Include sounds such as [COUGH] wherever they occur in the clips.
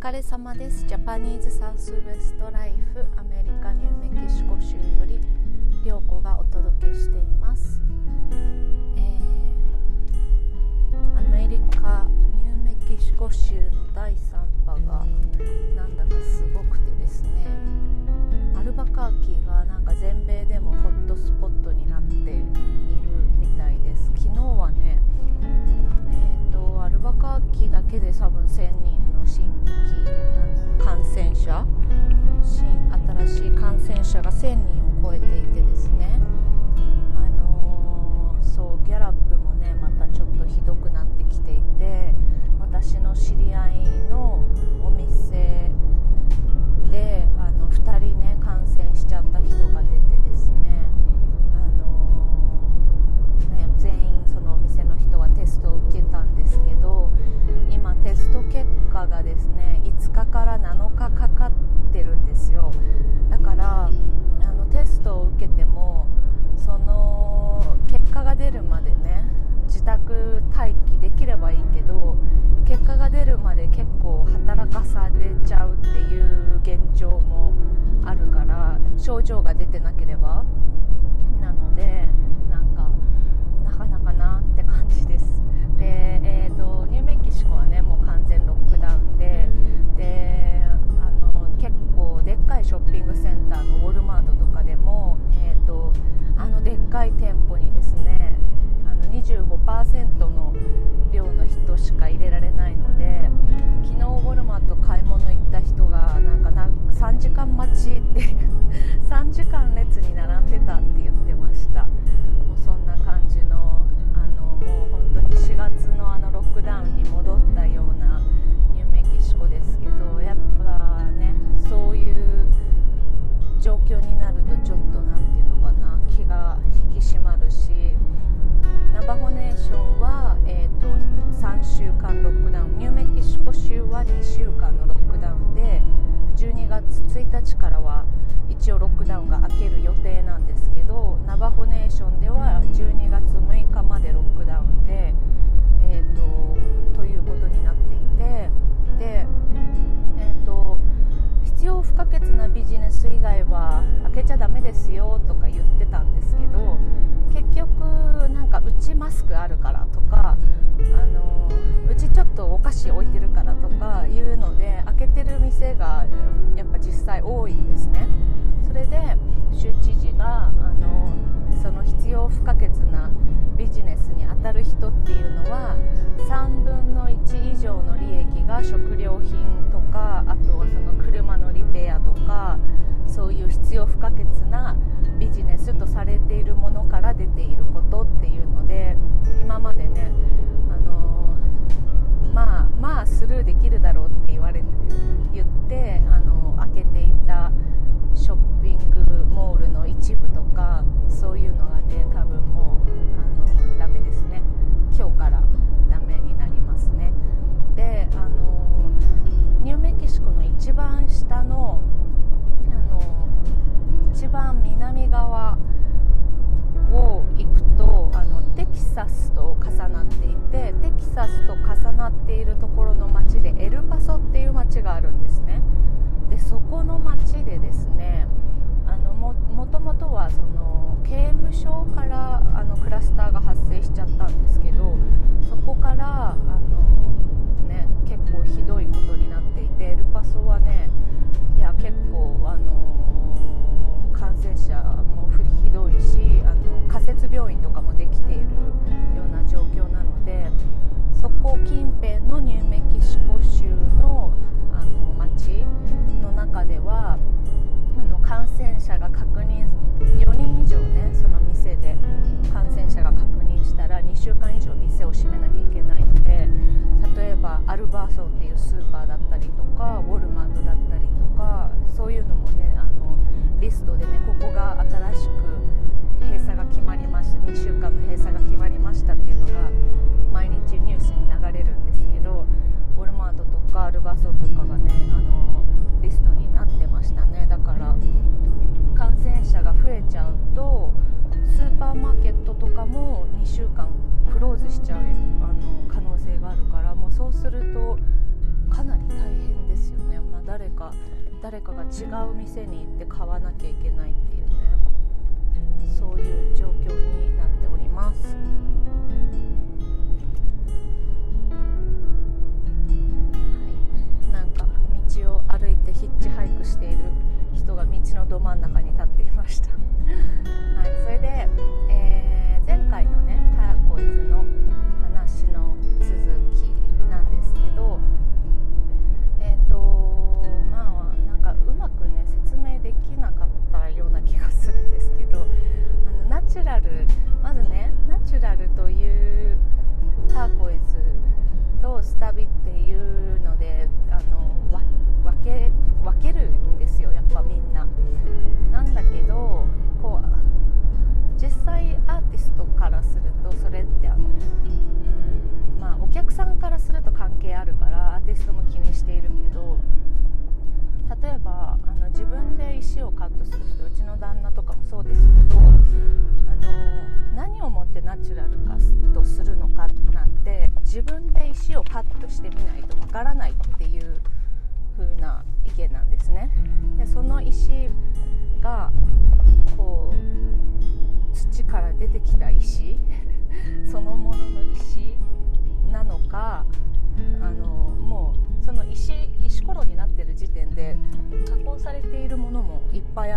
疲れ様です。ジャパニーズサウスウエストライフアメリカニューメキシコ州より涼子がお届けしています、えー、アメリカニューメキシコ州の第3波がなんだかすらかされちゃうっていう現状もあるから症状が出てなければションは、えーと、3週間ロックダウンニューメキシコ州は2週間のロックダウンで12月1日からは一応ロックダウンが明ける予定なんですけどナバホネーションでは12月6日までロックダウンで、えーと、ということになっていてで、えーと、必要不可欠なビジネス以外は開けちゃダメですよとかマスクあるからとかあのうちちょっとお菓子置いてるからとかいうので開けてる店がやっぱ実際多いんですね。それで州知事があのその必要不可欠なビジネスに当たる人っていうのは3分の1以上の利益が食料品とかあとはその車のリペアとかそういう必要不可欠なビジネスとされているものから出ていること。番南側を行くとあのテキサスと重なっていてテキサスと重なっているところの町でエルパソっていう町があるんですね。でそこの町でですねあのももともとはその刑務所からあのクラスターが発生しちゃったんですけどそこからあの、ね、結構ひどいことになっていてエルパソはねいや結構あのか誰かが違う店に行って買わなきゃいけないっていうね。そういう状況になっております。道を歩いてヒッチハイクしている人が道のど真ん中に立っていました。はい、それで、えー、前回のねターコイズの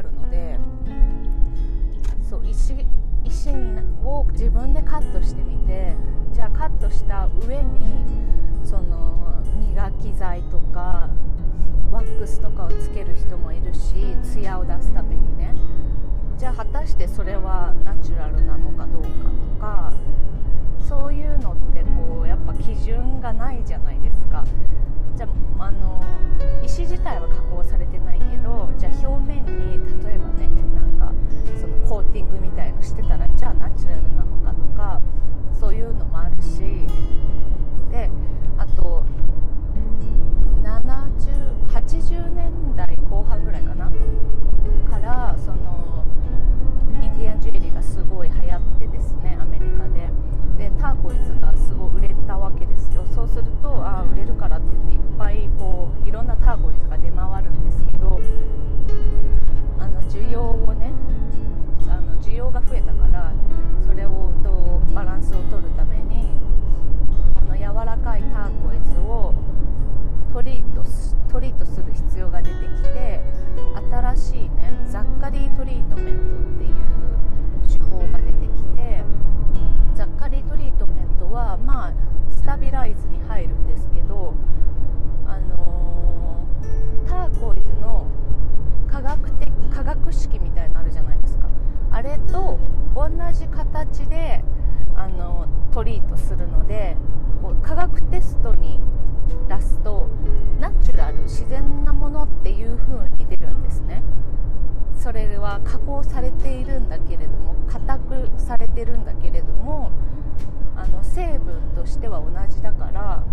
あるのでそう石石を自分でカットしてみてじゃあカットした上にその磨き剤とかワックスとかをつける人もいるしツヤを出すためにね。じゃあ果たしてそれはナチュラルなのかどうか。するとあ売れるからって言っていっぱいこういろんなターゴイズが出回るんですけどあの需要をねあの需要が増えたからそれをとバランスを取るためにこの柔らかいターコイズをトリートトリートする必要が出てきて新しいねざっかりトリートメントそれは加工されているんだけれども固くされてるんだけれどもあの成分としては同じだから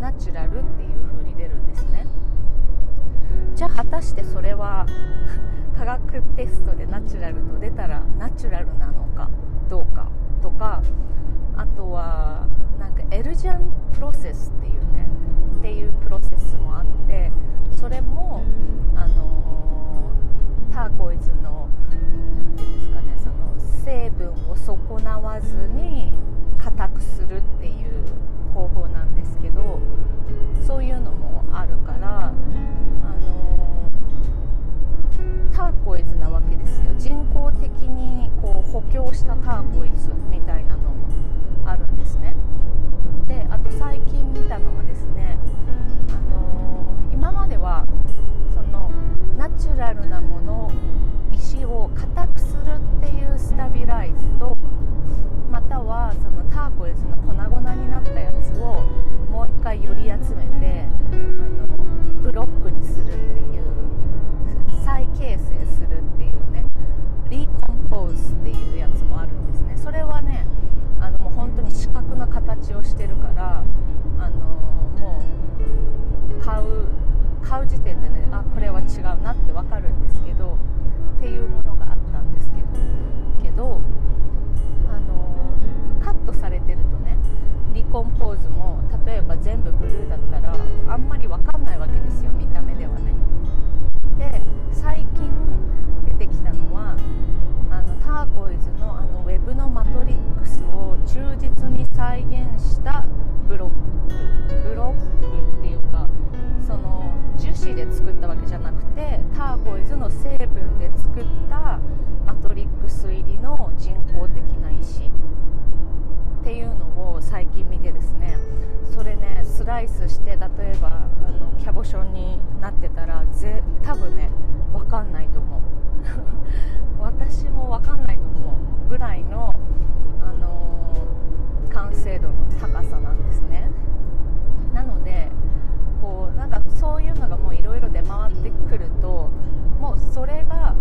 ナチュラルっていう風に出るんですね。じゃあ果たしてそれは [LAUGHS] 科学テストでナチュラルと出たらナチュラルなのかどうかとかあとはなんかエルジャンプロセスっていうねっていうプロセスもあってそれもって分かるんですけどっていうものがあったんですけどけど、あの、カットされてるとね離婚ポーズも例えば全部ブルーだったらあんまり分かんないわけです程度の高さなんですね。なのでこうなんかそういうのがもういろいろ出回ってくるともうそれが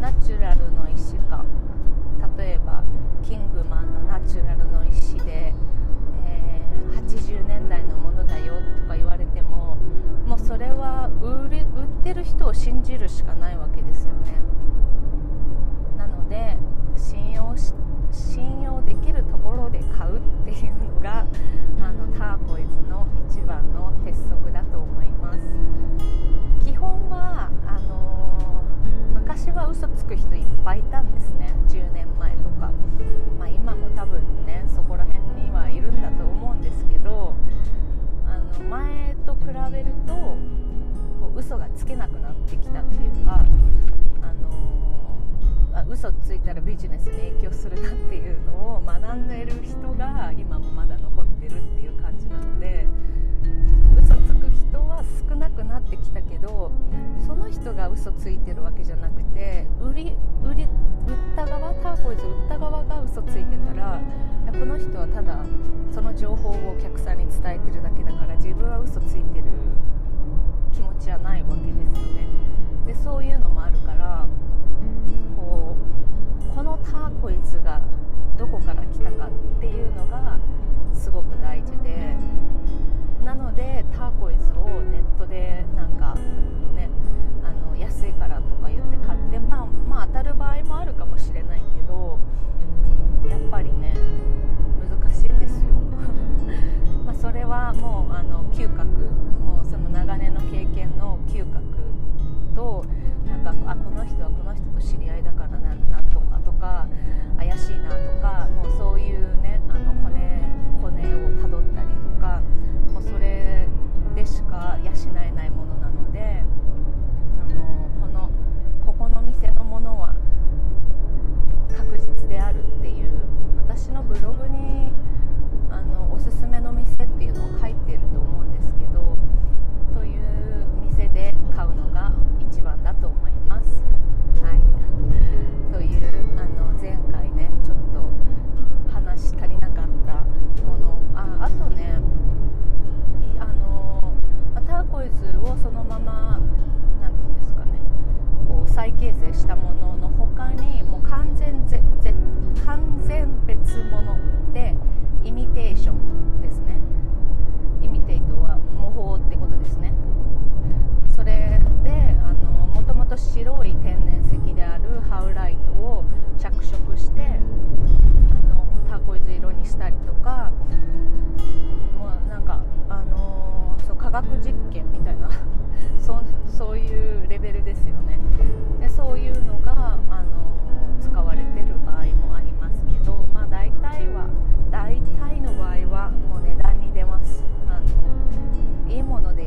ナチュラルの石か。例えばキングマンのナチュラルの石で、えー、80年代のものだよとか言われてももうそれは売り売ってる人を信じるしかないわけですよね。なので信用し信ネスに影響するなっていうのを学んでる人が今もまだ残ってるっていう感じなので嘘つく人は少なくなってきたけどその人が嘘ついてるわけじゃなくて売り売り売った側ターコイズ売った側が嘘ついてたらこの人はただその情報をお客さんに伝えてるだけだから自分は嘘ついてる気持ちはないわけですよね。でそういうのもあるから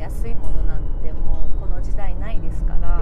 安いものなんてもうこの時代ないですから。